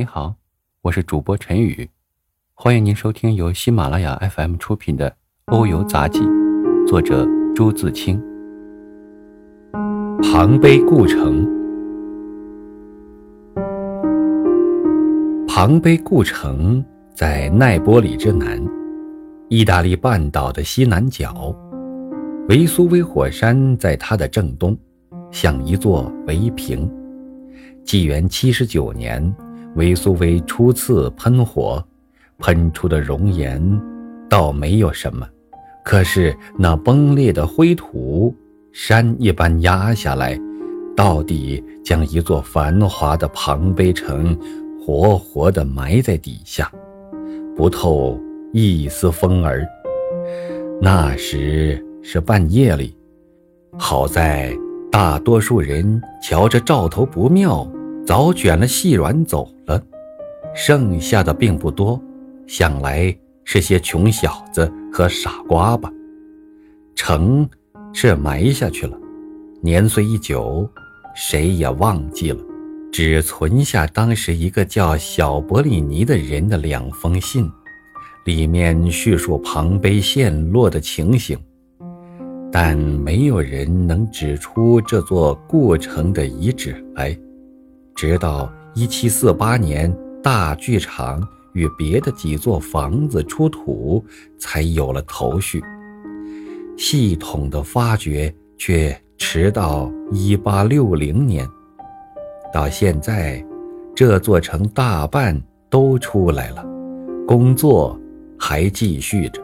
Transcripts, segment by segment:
你好，我是主播陈宇，欢迎您收听由喜马拉雅 FM 出品的《欧游杂记》，作者朱自清。庞碑故城，庞碑故城在奈波里之南，意大利半岛的西南角，维苏威火山在它的正东，像一座围屏。纪元七十九年，维苏威初次喷火，喷出的熔岩倒没有什么，可是那崩裂的灰土，山一般压下来，到底将一座繁华的庞贝城活活地埋在底下，不透一丝风儿。那时是半夜里，好在大多数人瞧着兆头不妙。早卷了细软走，剩下的并不多，想来是些穷小子和傻瓜吧。城是埋下去了，年岁一久，谁也忘记了，只存下当时一个叫小伯里尼的人的两封信，里面叙述庞碑陷落的情形，但没有人能指出这座故城的遗址来。直到一七四八年，大剧场与别的几座房子出土，才有了头绪。系统的发掘却迟到一八六零年。到现在，这座城大半都出来了，工作还继续着。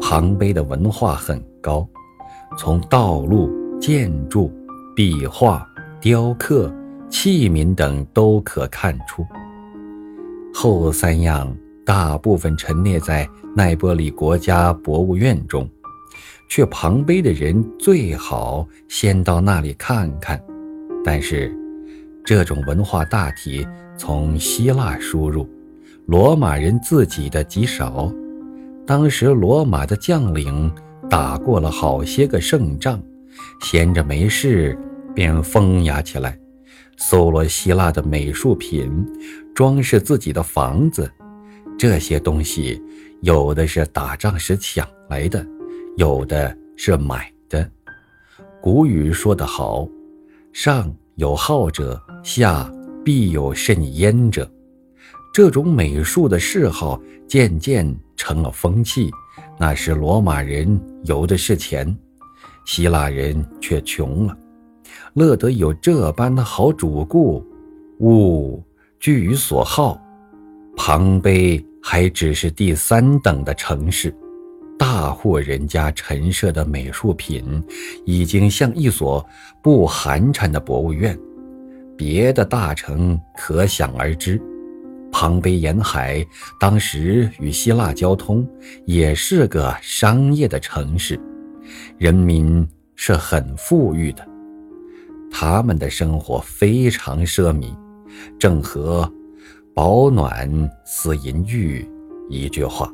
庞碑的文化很高，从道路、建筑、壁画、雕刻。器皿等都可看出，后三样大部分陈列在奈波里国家博物院中，却旁碑的人最好先到那里看看。但是，这种文化大体从希腊输入，罗马人自己的极少。当时罗马的将领打过了好些个胜仗，闲着没事便风雅起来。搜罗希腊的美术品，装饰自己的房子。这些东西，有的是打仗时抢来的，有的是买的。古语说得好：“上有好者，下必有甚焉者。”这种美术的嗜好渐渐成了风气。那时罗马人有的是钱，希腊人却穷了。乐得有这般的好主顾，物居于所好。庞碑还只是第三等的城市，大户人家陈设的美术品，已经像一所不寒碜的博物院。别的大城可想而知，庞碑沿海当时与希腊交通，也是个商业的城市，人民是很富裕的。他们的生活非常奢靡，正合“保暖思淫欲”一句话。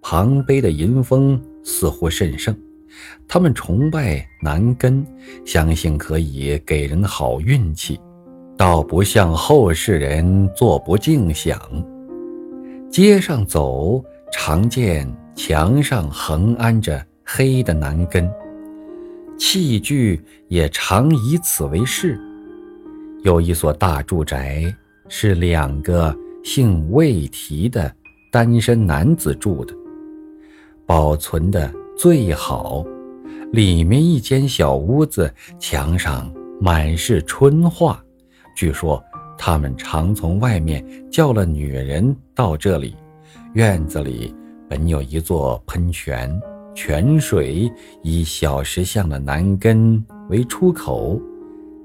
庞碑的银风似乎甚盛，他们崇拜男根，相信可以给人好运气，倒不像后世人坐不静想。街上走，常见墙上横安着黑的男根。器具也常以此为饰。有一所大住宅，是两个姓魏提的单身男子住的，保存的最好。里面一间小屋子，墙上满是春画。据说他们常从外面叫了女人到这里。院子里本有一座喷泉。泉水以小石像的南根为出口，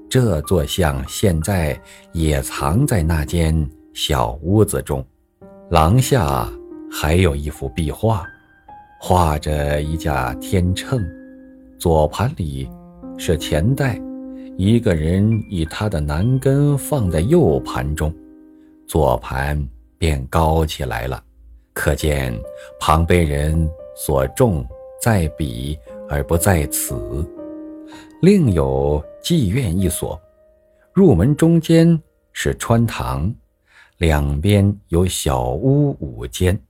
这座像现在也藏在那间小屋子中。廊下还有一幅壁画，画着一架天秤，左盘里是钱袋，一个人以他的南根放在右盘中，左盘便高起来了，可见庞碑人所重。在彼而不在此。另有妓院一所，入门中间是穿堂，两边有小屋五间，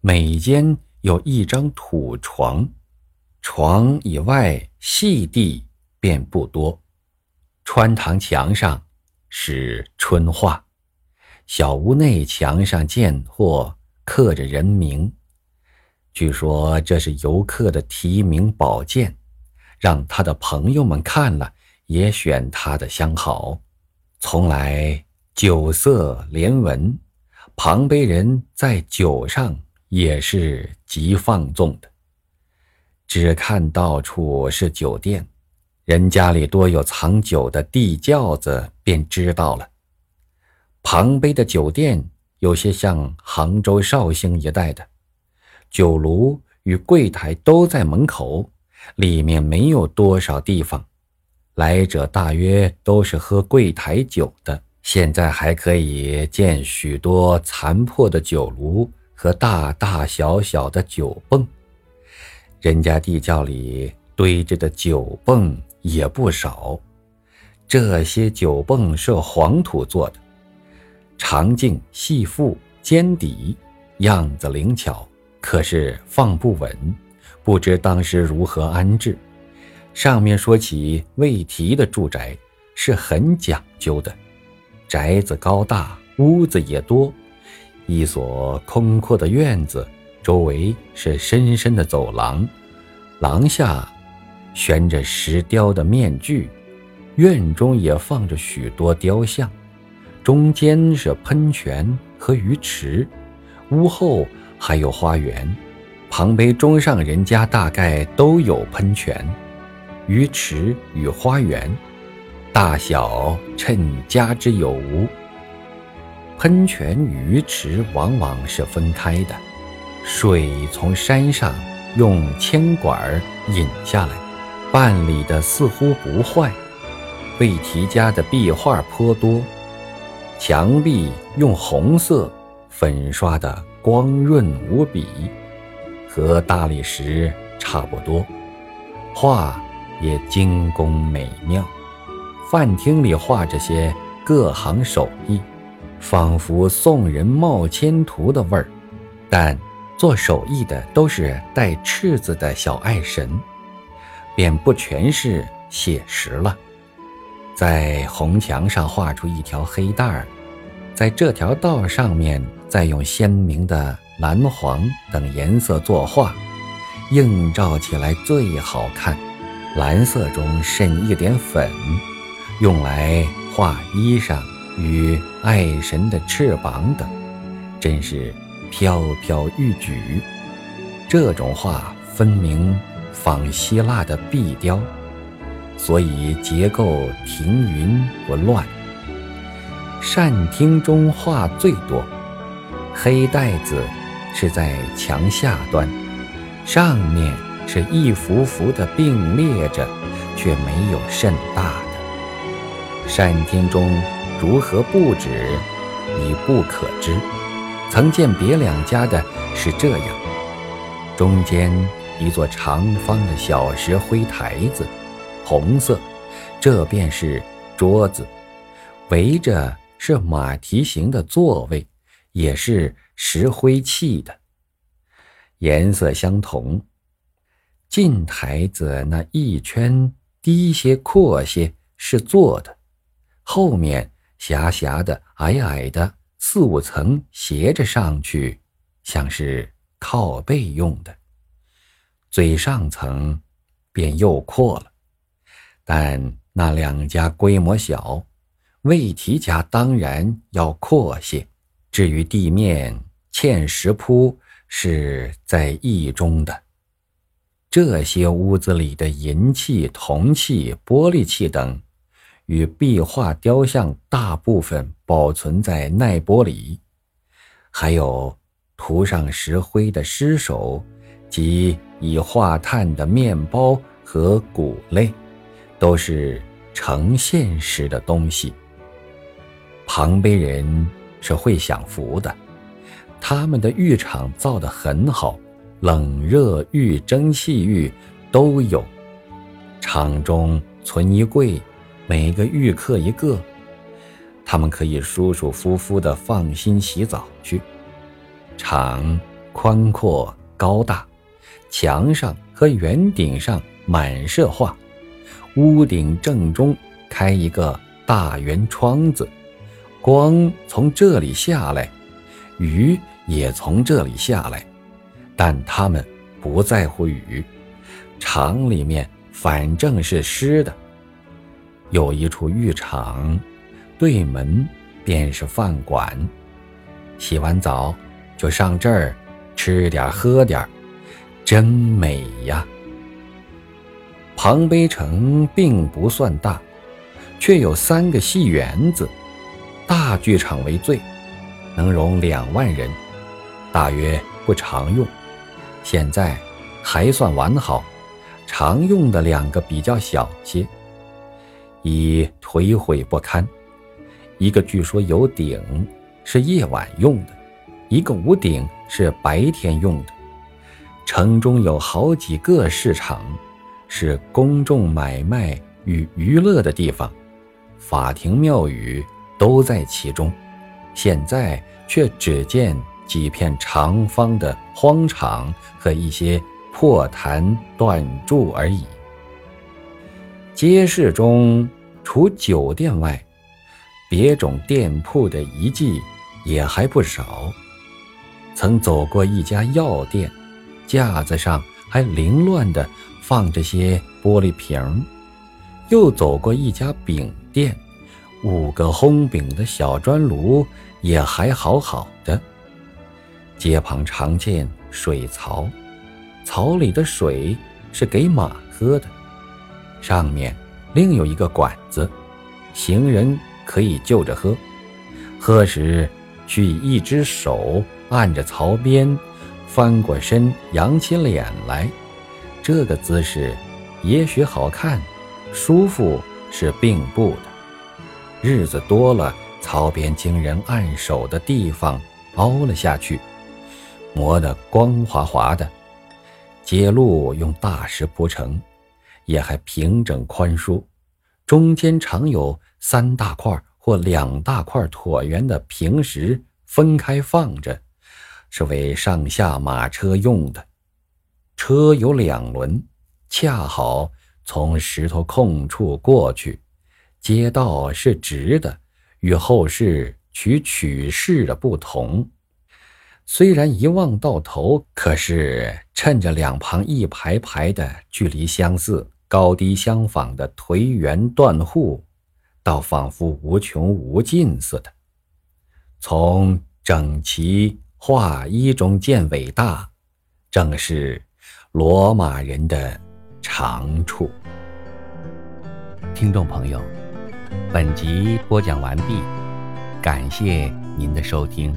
每间有一张土床，床以外细地便不多。穿堂墙上是春画，小屋内墙上见或刻着人名。据说这是游客的提名宝剑，让他的朋友们看了也选他的相好。从来酒色连闻，庞碑人在酒上也是极放纵的。只看到处是酒店，人家里多有藏酒的地窖子，便知道了。庞碑的酒店有些像杭州绍兴一带的。酒炉与柜台都在门口，里面没有多少地方，来者大约都是喝柜台酒的。现在还可以见许多残破的酒炉和大大小小的酒泵，人家地窖里堆着的酒泵也不少。这些酒泵是黄土做的，长径细腹，尖底，样子灵巧。可是放不稳，不知当时如何安置。上面说起魏提的住宅是很讲究的，宅子高大，屋子也多，一所空阔的院子，周围是深深的走廊，廊下悬着石雕的面具，院中也放着许多雕像，中间是喷泉和鱼池，屋后。还有花园，庞碑中上人家大概都有喷泉、鱼池与花园，大小趁家之有无。喷泉鱼池往往是分开的，水从山上用铅管引下来，办理的似乎不坏。魏提家的壁画颇多，墙壁用红色粉刷的。光润无比，和大理石差不多，画也精工美妙。饭厅里画着些各行手艺，仿佛宋人冒签图的味儿。但做手艺的都是带赤子的小爱神，便不全是写实了。在红墙上画出一条黑带儿，在这条道上面。再用鲜明的蓝黄等颜色作画，映照起来最好看。蓝色中渗一点粉，用来画衣裳与爱神的翅膀等，真是飘飘欲举。这种画分明仿希腊的壁雕，所以结构停匀不乱。善厅中画最多。黑带子是在墙下端，上面是一幅幅的并列着，却没有甚大的。善厅中如何布置，已不可知。曾见别两家的是这样：中间一座长方的小石灰台子，红色，这便是桌子，围着是马蹄形的座位。也是石灰砌的，颜色相同。近台子那一圈低些、阔些是做的，后面狭狭的、矮矮的四五层斜着上去，像是靠背用的。最上层便又阔了，但那两家规模小，魏提家当然要阔些。至于地面嵌石铺是在意中的，这些屋子里的银器、铜器、玻璃器等，与壁画雕像大部分保存在耐玻里，还有涂上石灰的尸首及已化炭的面包和谷类，都是成现时的东西。庞碑人。是会享福的，他们的浴场造得很好，冷热浴、蒸汽浴都有。场中存衣柜，每个浴客一个。他们可以舒舒服服地放心洗澡去。场宽阔高大，墙上和圆顶上满设画，屋顶正中开一个大圆窗子，光从这里下来，雨也从这里下来，但他们不在乎雨，厂里面反正是湿的。有一处浴场，对门便是饭馆，洗完澡就上这儿吃点喝点，真美呀！庞碑城并不算大，却有三个戏园子，大剧场为最，能容两万人，大约不常用。现在还算完好，常用的两个比较小些。已颓毁不堪，一个据说有顶，是夜晚用的；一个无顶，是白天用的。城中有好几个市场，是公众买卖与娱乐的地方，法庭、庙宇都在其中。现在却只见几片长方的荒场和一些破坛断柱而已。街市中，除酒店外，别种店铺的遗迹也还不少。曾走过一家药店，架子上还凌乱地放着些玻璃瓶又走过一家饼店，五个烘饼的小砖炉也还好好的。街旁常见水槽，槽里的水是给马喝的。上面另有一个管子，行人可以就着喝。喝时需一只手按着槽边，翻过身，扬起脸来。这个姿势也许好看，舒服是并不的。日子多了，槽边经人按手的地方凹了下去，磨得光滑滑的。街路用大石铺成。也还平整宽舒，中间常有三大块或两大块椭圆的平石分开放着，是为上下马车用的。车有两轮，恰好从石头空处过去。街道是直的，与后世取曲式的不同。虽然一望到头，可是趁着两旁一排排的距离相似。高低相仿的颓垣断户，倒仿佛无穷无尽似的。从整齐划一中见伟大，正是罗马人的长处。听众朋友，本集播讲完毕，感谢您的收听。